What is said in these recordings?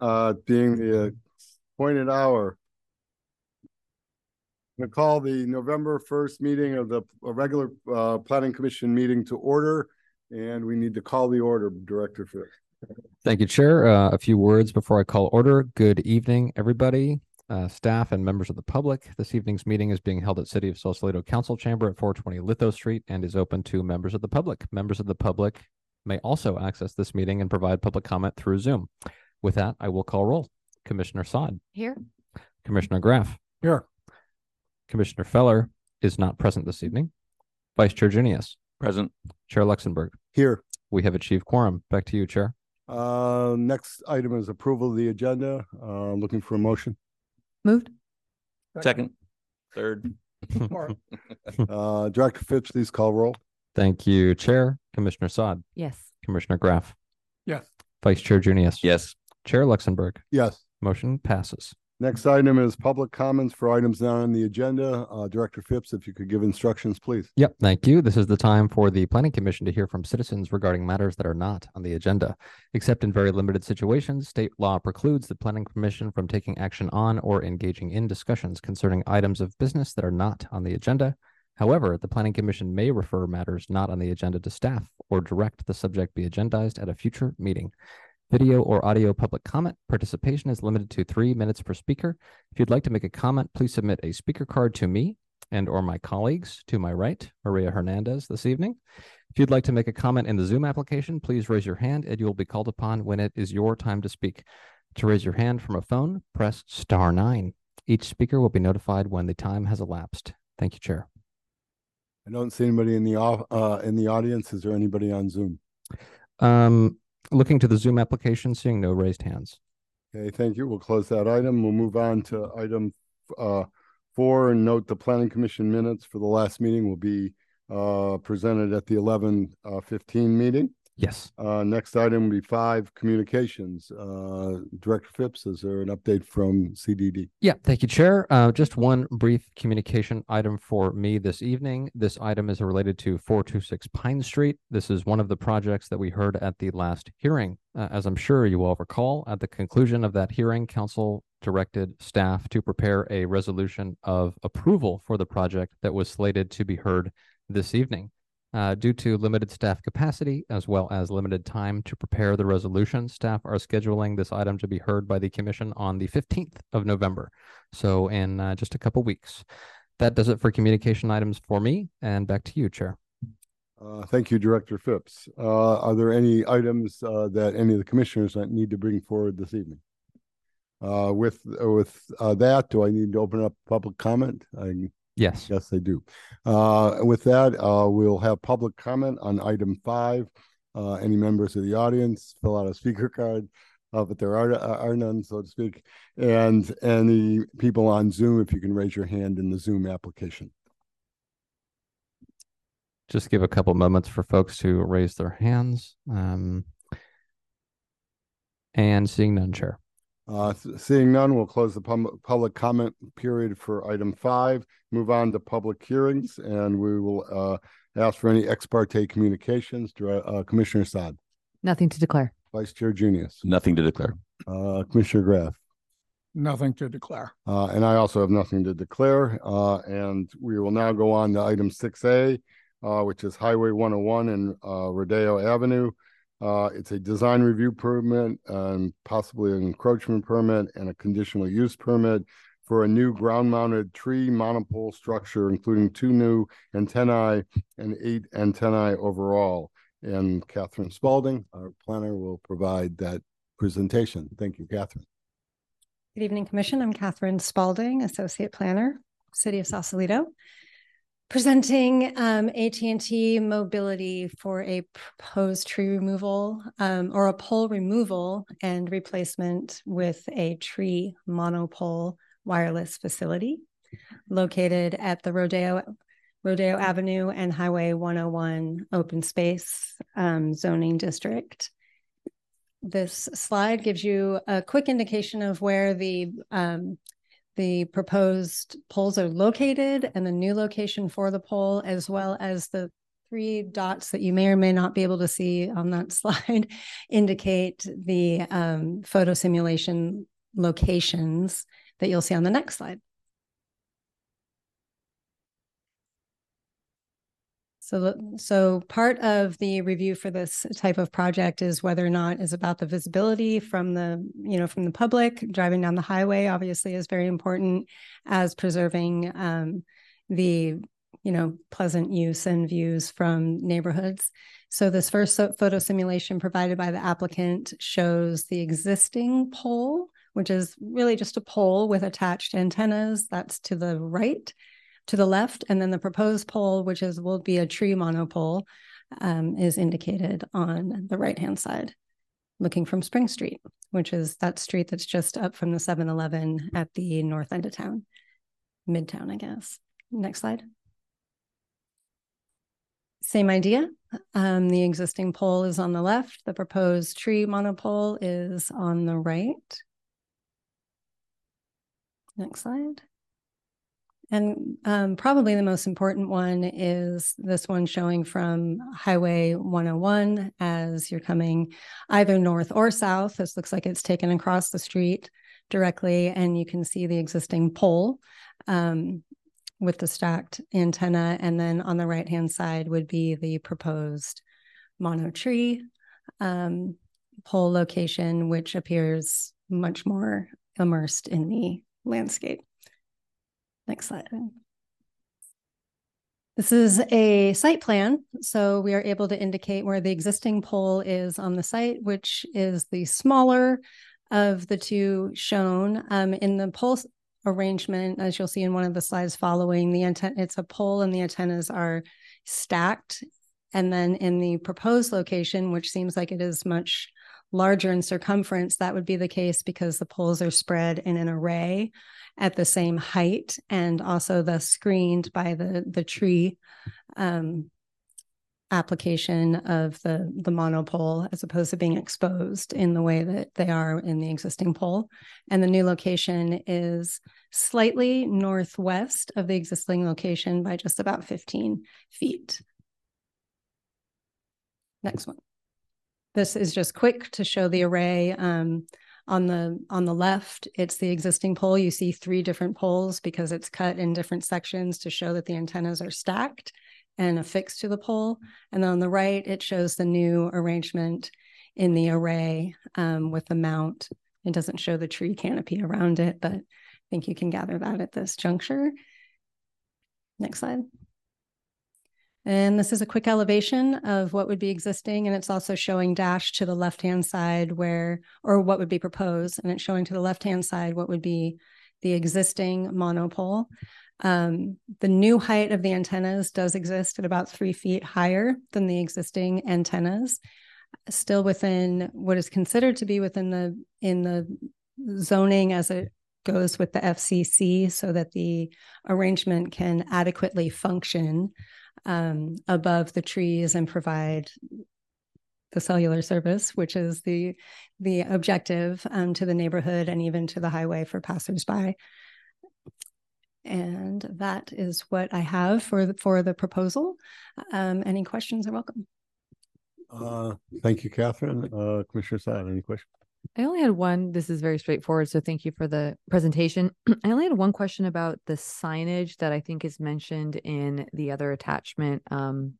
uh, being the appointed hour. I'm gonna call the November first meeting of the uh, regular uh planning commission meeting to order. And we need to call the order, Director Phipps. Thank you, Chair. Uh, a few words before I call order. Good evening, everybody, uh, staff and members of the public. This evening's meeting is being held at City of Sausalito Council Chamber at 420 Litho Street and is open to members of the public. Members of the public may also access this meeting and provide public comment through Zoom. With that, I will call roll. Commissioner Sod, Here. Commissioner Graff, Here. Commissioner Feller is not present this evening. Vice Chair Junius, Present. Chair Luxembourg. Here, We have achieved quorum. Back to you, Chair. uh, next item is approval of the agenda. Uh, looking for a motion. Moved. Second. Third. Uh, Director Phipps, please call roll. Thank you, Chair. Commissioner Sod, Yes. Commissioner Graff, Yes. Vice Chair Junius. Yes. Chair Luxembourg. Yes. Motion passes. Next item is public comments for items not on the agenda. Uh, Director Phipps, if you could give instructions, please. Yep, thank you. This is the time for the Planning Commission to hear from citizens regarding matters that are not on the agenda. Except in very limited situations, state law precludes the Planning Commission from taking action on or engaging in discussions concerning items of business that are not on the agenda. However, the Planning Commission may refer matters not on the agenda to staff or direct the subject be agendized at a future meeting. Video or audio public comment participation is limited to three minutes per speaker. If you'd like to make a comment, please submit a speaker card to me and or my colleagues to my right, Maria Hernandez this evening. If you'd like to make a comment in the Zoom application, please raise your hand and you will be called upon when it is your time to speak. To raise your hand from a phone, press star nine. Each speaker will be notified when the time has elapsed. Thank you, Chair. I don't see anybody in the off, uh, in the audience. Is there anybody on Zoom? Um, looking to the Zoom application, seeing no raised hands. Okay, thank you. We'll close that item. We'll move on to item uh four and note the planning commission minutes for the last meeting will be uh presented at the eleven uh fifteen meeting. Yes. Uh, next item will be five communications. Uh, Director Phipps, is there an update from CDD? Yeah, thank you, Chair. Uh, just one brief communication item for me this evening. This item is related to 426 Pine Street. This is one of the projects that we heard at the last hearing. Uh, as I'm sure you all recall, at the conclusion of that hearing, Council directed staff to prepare a resolution of approval for the project that was slated to be heard this evening. Uh, due to limited staff capacity as well as limited time to prepare the resolution, staff are scheduling this item to be heard by the commission on the 15th of November. So in uh, just a couple weeks. That does it for communication items for me and back to you, Chair. Uh, thank you, Director Phipps. Uh, are there any items uh, that any of the commissioners need to bring forward this evening? Uh, with with that, do I need to open up public comment? I Yes. Yes, they do. Uh, with that, uh, we'll have public comment on item five. Uh, any members of the audience fill out a speaker card, uh, but there are are none, so to speak. And any people on Zoom, if you can raise your hand in the Zoom application. Just give a couple moments for folks to raise their hands. Um, and seeing none, Chair. Uh, seeing none, we'll close the pub- public comment period for item five. Move on to public hearings, and we will uh, ask for any ex parte communications. Dir- Uh, Commissioner Sod, Nothing to declare. Vice Chair Junius, Nothing to declare. uh, Commissioner Graff. Nothing to declare. Uh, and I also have nothing to declare. Uh, and we will now go on to item six A, uh, which is Highway one oh one and, uh, Rodeo Avenue. Uh, it's a design review permit and possibly an encroachment permit and a conditional use permit for a new ground mounted tree monopole structure, including two new antennae and eight antennae overall. And Catherine Spalding, our planner, will provide that presentation. Thank you, Catherine. Good evening, Commission. I'm Catherine Spalding, Associate Planner, City of Sausalito. Presenting um, AT&T Mobility for a proposed tree removal um, or a pole removal and replacement with a tree monopole wireless facility located at the Rodeo Rodeo Avenue and Highway 101 Open Space um, Zoning District. This slide gives you a quick indication of where the um, the proposed poles are located and the new location for the pole, as well as the three dots that you may or may not be able to see on that slide indicate the um, photo simulation locations that you'll see on the next slide. So, so part of the review for this type of project is whether or not is about the visibility from the, you know, from the public. Driving down the highway obviously is very important as preserving um, the, you know, pleasant use and views from neighborhoods. So this first photo simulation provided by the applicant shows the existing pole, which is really just a pole with attached antennas. That's to the right to the left, and then the proposed pole, which is will be a tree monopole, um, is indicated on the right-hand side, looking from Spring Street, which is that street that's just up from the 7-Eleven at the north end of town, midtown, I guess. Next slide. Same idea. Um, the existing pole is on the left. The proposed tree monopole is on the right. Next slide. And um, probably the most important one is this one showing from Highway 101 as you're coming either north or south. This looks like it's taken across the street directly, and you can see the existing pole um, with the stacked antenna. And then on the right hand side would be the proposed mono tree um, pole location, which appears much more immersed in the landscape. Next slide. This is a site plan, so we are able to indicate where the existing pole is on the site, which is the smaller of the two shown. Um, in the pole arrangement, as you'll see in one of the slides following, the antenna, it's a pole and the antennas are stacked. And then in the proposed location, which seems like it is much larger in circumference, that would be the case because the poles are spread in an array at the same height and also thus screened by the the tree um, application of the the monopole as opposed to being exposed in the way that they are in the existing pole. And the new location is slightly northwest of the existing location by just about 15 feet. Next one. This is just quick to show the array. Um, on the on the left, it's the existing pole. You see three different poles because it's cut in different sections to show that the antennas are stacked and affixed to the pole. And then on the right, it shows the new arrangement in the array um, with the mount. It doesn't show the tree canopy around it, but I think you can gather that at this juncture. Next slide. And this is a quick elevation of what would be existing, and it's also showing dash to the left-hand side where, or what would be proposed, and it's showing to the left-hand side what would be the existing monopole. Um, the new height of the antennas does exist at about three feet higher than the existing antennas, still within what is considered to be within the, in the zoning as it goes with the FCC so that the arrangement can adequately function um, above the trees and provide the cellular service, which is the the objective um, to the neighborhood and even to the highway for passersby. And that is what I have for the, for the proposal. Um, any questions are welcome. Uh, thank you, Catherine. Uh, Commissioner Sad, any questions? I only had one. This is very straightforward. So thank you for the presentation. I only had one question about the signage that I think is mentioned in the other attachment. Um,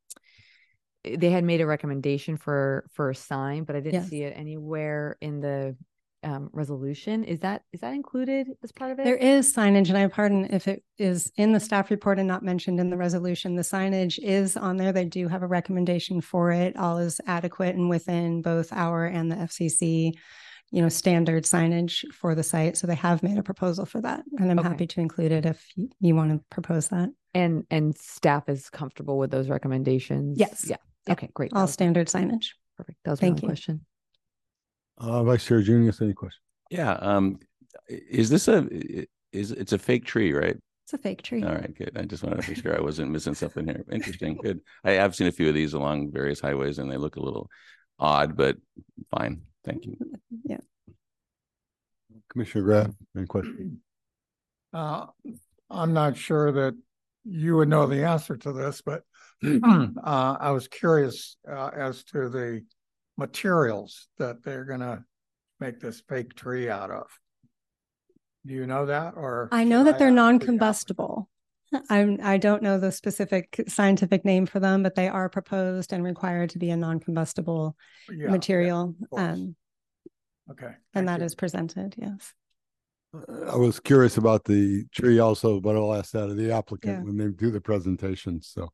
eh, they had made a recommendation for for a sign, but I didn't Yes. see it anywhere in the um, resolution. Is that is that included as part of it? There is signage, and I pardon if it is in the staff report and not mentioned in the resolution. The signage is on there. They do have a recommendation for it. All is adequate and within both our and the FCC, you know, standard signage for the site. So they have made a proposal for that, and I'm Okay. happy to include it if you, you want to propose that. and and staff is comfortable with those recommendations. Yes. Yeah. Yeah. Okay. Great. All was my- standard signage. Perfect. That was my Thank only you. question. Uh, Vice Chair Junius, any questions? Yeah, um, is this a is, it's a fake tree, right? It's a fake tree. All right, good. I just wanted to be sure I wasn't missing something here. Interesting, good. I have seen a few of these along various highways and they look a little odd, but fine. Thank you. Yeah. Commissioner Graff, any questions? Uh, I'm not sure that you would know the answer to this, but uh, I was curious uh, as to the materials that they're gonna make this fake tree out of. Do you know that or? I know should that they're non-combustible. I'm, I don't know the specific scientific name for them, but they are proposed and required to be a non-combustible? Yeah, yeah, material. of course. Um, Okay. and thank that you. is presented, yes. I was curious about the tree also, but I'll ask that of the Yeah. applicant when they do the presentation. So,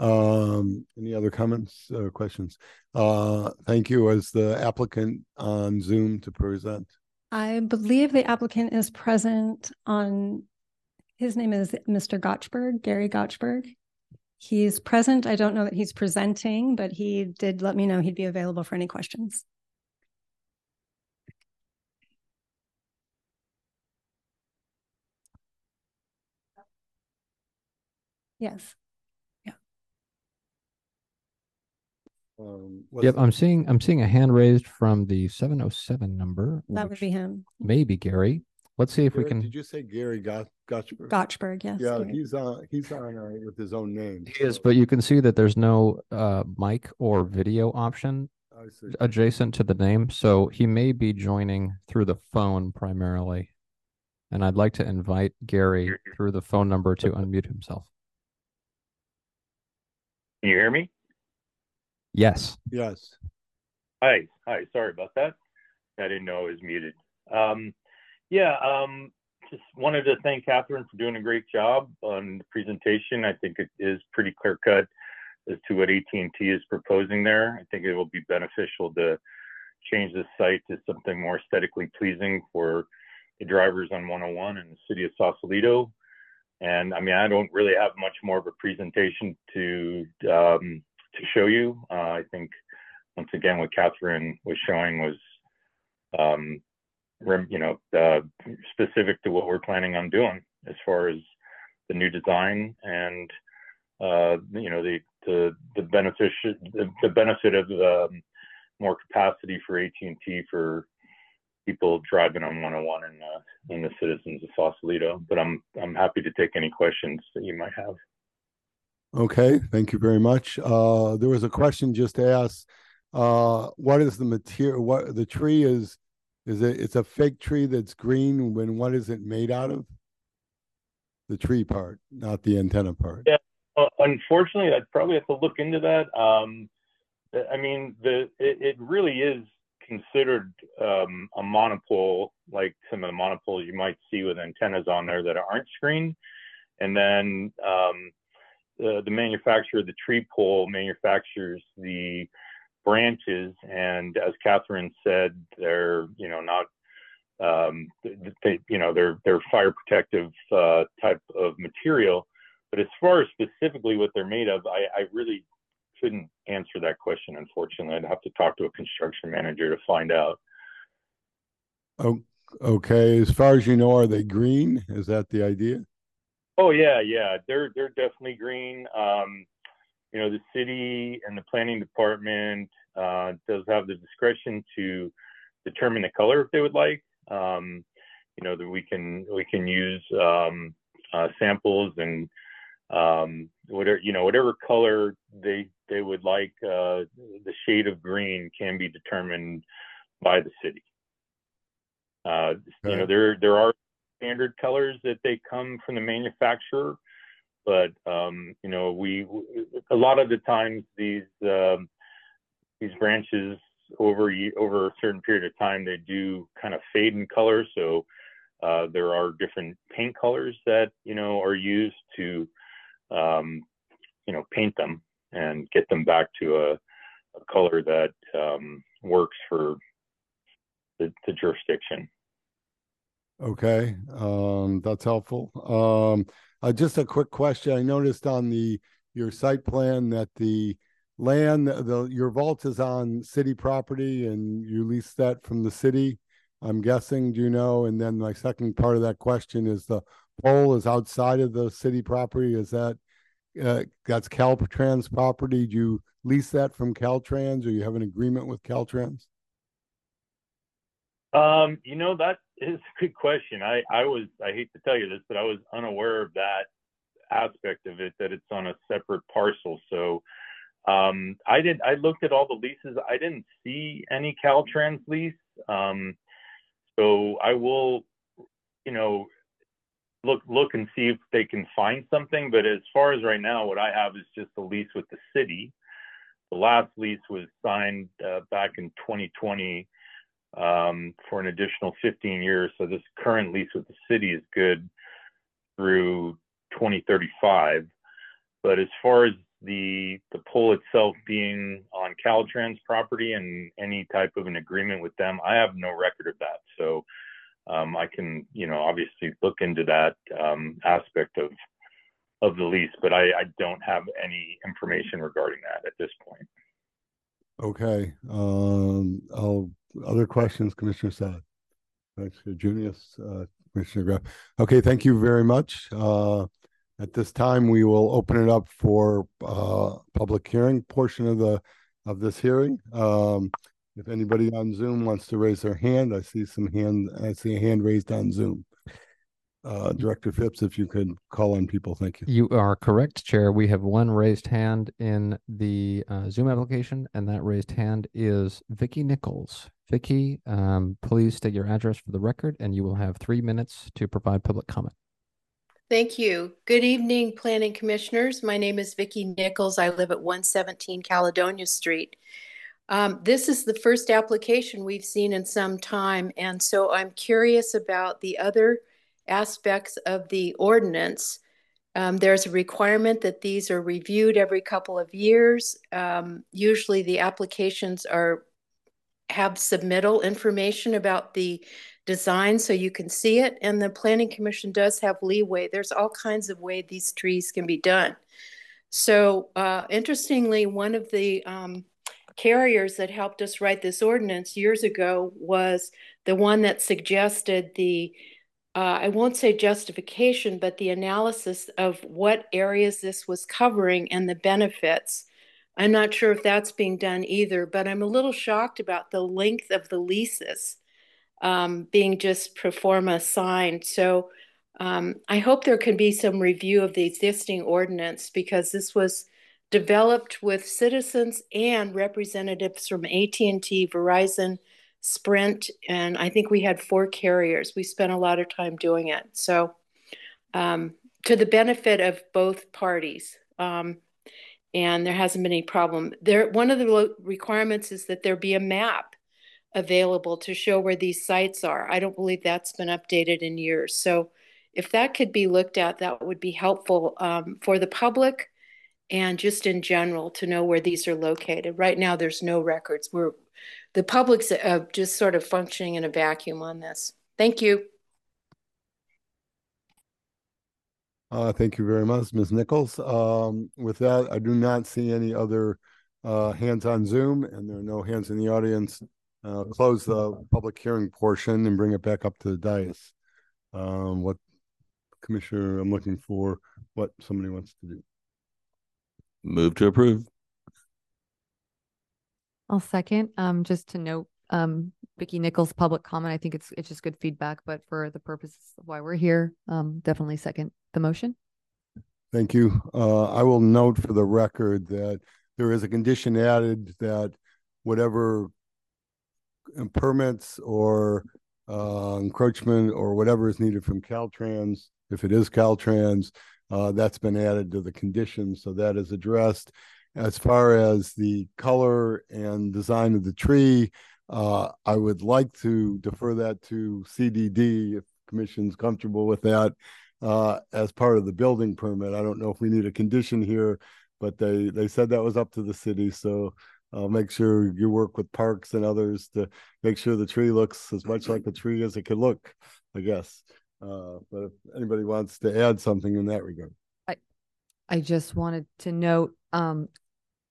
um, any other comments, or questions? Uh, thank you. As the applicant on Zoom to present. I believe the applicant is present on, his name is Mr. Gotchberg, Gary Gotchberg. He's present. I don't know that he's presenting, but he did let me know he'd be available for any questions. Yes, Um, Yep, I'm seeing, I'm seeing a hand raised from the seven oh seven number. that would be him. Maybe Gary. Let's see if we Gary- can. Did you say Gary Got, Gotchberg? Gotchberg, yes. Yeah, Gary. he's on, he's on uh, with his own name. He is, but you can see that there's no uh mic or video option adjacent to the name, so he may be joining through the phone primarily. And I'd like to invite Gary through the phone number to unmute himself. Can you hear me? Yes. Yes. Hi, hi. Sorry about that. I didn't know I was muted. Um, yeah, um, just wanted to thank Catherine for doing a great job on the presentation. I think it is pretty clear cut as to what AT&T is proposing there. I think it will be beneficial to change the site to something more aesthetically pleasing for the drivers on 101 in the city of Sausalito. And I mean, I don't really have much more of a presentation to um, to show you. Uh, I think once again, what Catherine was showing was, um, you know, uh, specific to what we're planning on doing as far as the new design and, uh, you know, the the the benefit the, the benefit of um, more capacity for AT&T for people driving on 101 and uh, and the citizens of Sausalito. But I'm I'm happy to take any questions that you might have. Okay, thank you very much. Uh, there was a question just asked. Uh, what is the material? What the tree is? Is it? It's a fake tree that's green. When what is it made out of? The tree part, not the antenna part. Yeah. Uh, unfortunately, I'd probably have to look into that. Um, I mean, the it, it really is considered um, a monopole, like some of the monopoles you might see with antennas on there that aren't screened. And then um, the, the manufacturer the tree pole manufactures the branches, and as Catherine said, they're you know not um, they, you know they're they're fire protective uh, type of material. But as far as specifically what they're made of, I, I really couldn't answer that question. Unfortunately, I'd have to talk to a construction manager to find out. Oh, okay. As far as you know, are they green? Is that the idea? Oh yeah, yeah, they're they're definitely green. Um, you know, the city and the planning department uh, does have the discretion to determine the color if they would like. Um, you know, that we can we can use um, uh, samples and um, whatever you know whatever color they they would like. Uh, the shade of green can be determined by the city. Uh, You know, there there are standard colors that they come from the manufacturer, but um, you know, we a lot of the times these um, these branches over over a certain period of time they do kind of fade in color. So uh, there are different paint colors that you know are used to um, you know paint them and get them back to a, a color that um, works for the, the jurisdiction. Okay, um, that's helpful. Uh, just a quick question. I noticed on the, your site plan that the land, the, your vault is on city property and you lease that from the city. I'm guessing, do you know? And then my second part of that question is the pole is outside of the city property. Is that, uh, that's Caltrans property? Do you lease that from Caltrans or you have an agreement with Caltrans? Um, you know, that is a good question. I, I was, I hate to tell you this, but I was unaware of that aspect of it that it's on a separate parcel. So um, I did. I looked at all the leases. I didn't see any Caltrans lease. Um, so I will, you know, look look and see if they can find something. But as far as right now, what I have is just a lease with the city. The last lease was signed uh, back in 2020 um, for an additional 15 years. So this current lease with the city is good through 2035. But as far as the the pole itself being on Caltrans property and any type of an agreement with them, I have no record of that. So um, I can, you know, obviously look into that um, aspect of of the lease, but I, I don't have any information regarding that at this point. Okay, um, I'll, other questions, Commissioner Saad? Commissioner Junius, uh, Commissioner Graf. Okay, thank you very much. Uh, at this time, we will open it up for, uh, public hearing portion of the, of this hearing. Um, if anybody on Zoom wants to raise their hand, I see some hand, I see a hand raised on Zoom. Uh, Director Phipps, if you could call on people, thank you. You are correct, Chair. We have one raised hand in the uh, Zoom application, and that raised hand is Vicki Nichols. Vicki, um, please state your address for the record, and you will have three minutes to provide public comment. Thank you. Good evening, Planning Commissioners. My name is Vicki Nichols. I live at 117 Caledonia Street. Um, this is the first application we've seen in some time, and so I'm curious about the other aspects of the ordinance. Um, there's a requirement that these are reviewed every couple of years. Um, usually the applications are have submittal information about the design so you can see it and the planning commission does have leeway there's all kinds of way these trees can be done so uh, interestingly one of the um, carriers that helped us write this ordinance years ago was the one that suggested the uh, I won't say justification, but the analysis of what areas this was covering and the benefits. I'm not sure if that's being done either, but I'm a little shocked about the length of the leases um, being just pro forma signed. So um, I hope there can be some review of the existing ordinance because this was developed with citizens and representatives from AT&T, Verizon, Sprint, and I think we had four carriers. We spent a lot of time doing it. So, um, to the benefit of both parties. Um, and there hasn't been any problem. There, one of the requirements is that there be a map available to show where these sites are. I don't believe that's been updated in years. So, if that could be looked at, that would be helpful um, for the public and just in general to know where these are located. Right now, there's no records. We're the public's uh, just sort of functioning in a vacuum on this. Thank you. Uh, thank you very much, Ms. Nichols. Um, with that, I do not see any other uh, hands on Zoom, and there are no hands in the audience. Uh, close the public hearing portion and bring it back up to the dais. Um, what Commissioner, I'm looking for what somebody wants to do. Move to approve. I'll second. Um, just to note, um, Nichols' public comment. I think it's it's just good feedback, but for the purposes of why we're here, um, definitely second the motion. Thank you. Uh, I will note for the record that there is a condition added that whatever permits or uh, encroachment or whatever is needed from Caltrans, if it is Caltrans, uh, that's been added to the condition, so that is addressed. As far as the color and design of the tree, uh, I would like to defer that to CDD if commission's comfortable with that uh, as part of the building permit. I don't know if we need a condition here, but they they said that was up to the city. So I'll make sure you work with parks and others to make sure the tree looks as much like a tree as it could look. I guess. Uh, but if anybody wants to add something in that regard. I I just wanted to note um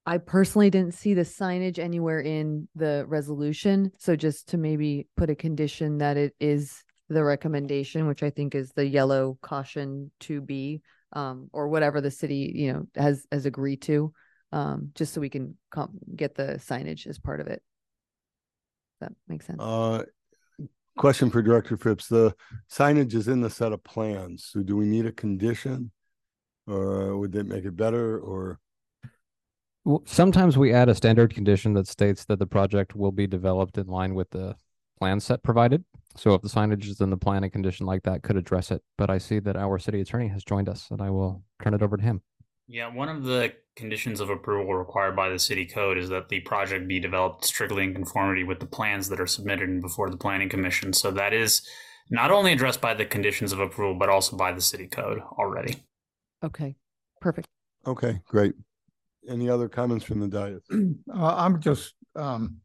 I personally didn't see the signage anywhere in the resolution. So just to maybe put a condition that it is the recommendation, which I think is the yellow caution to be, um, or whatever the city, you know, has, has agreed to, um, just so we can get the signage as part of it. That makes sense. Uh, question for Director Phipps. The signage is in the set of plans. So do we need a condition? Or would that make it better or? W- Sometimes we add a standard condition that states that the project will be developed in line with the plan set provided. So if the signage is in the plan, a condition like that could address it. But I see that our city attorney has joined us and I will turn it over to him. Yeah, one of the conditions of approval required by the city code is that the project be developed strictly in conformity with the plans that are submitted before the planning commission. So that is not only addressed by the conditions of approval, but also by the city code already. Okay, perfect. Okay, great. Any other comments from the dais? Uh, I'm just, um,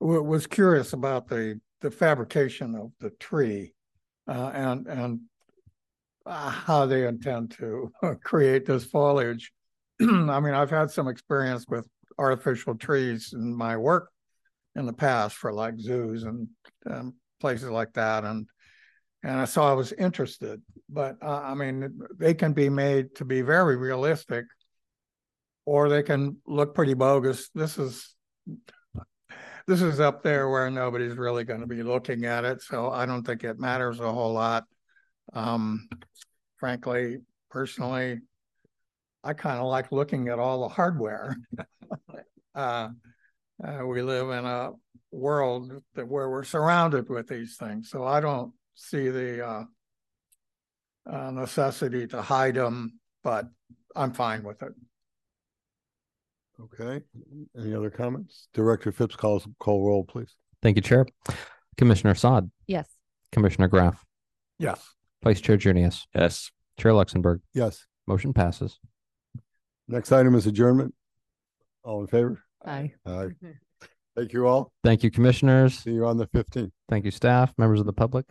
wa- was curious about the, the fabrication of the tree. Uh, and, and uh, how they intend to create this foliage. I mean, I've had some experience with artificial trees in my work in the past for like zoos and, um, places like that. And, and so I was interested, but, uh, I mean, they can be made to be very realistic or they can look pretty bogus. This is this is up there where nobody's really going to be looking at it, so I don't think it matters a whole lot. Um, frankly, personally, I kind of like looking at all the hardware. uh, uh, we live in a world that where we're surrounded with these things, so I don't see the uh, uh, necessity to hide them, but I'm fine with it. Okay, any other comments? Director Phipps calls, call roll, please. Thank you, Chair. Commissioner Sod, Yes. Commissioner Graff, Yes. Vice Chair Junius, Yes. Chair Luxembourg, Yes, motion passes. next item is adjournment. All in favor? Aye. Aye. Thank you all. Thank you, commissioners. See you on the fifteenth. Thank you, staff, members of the public.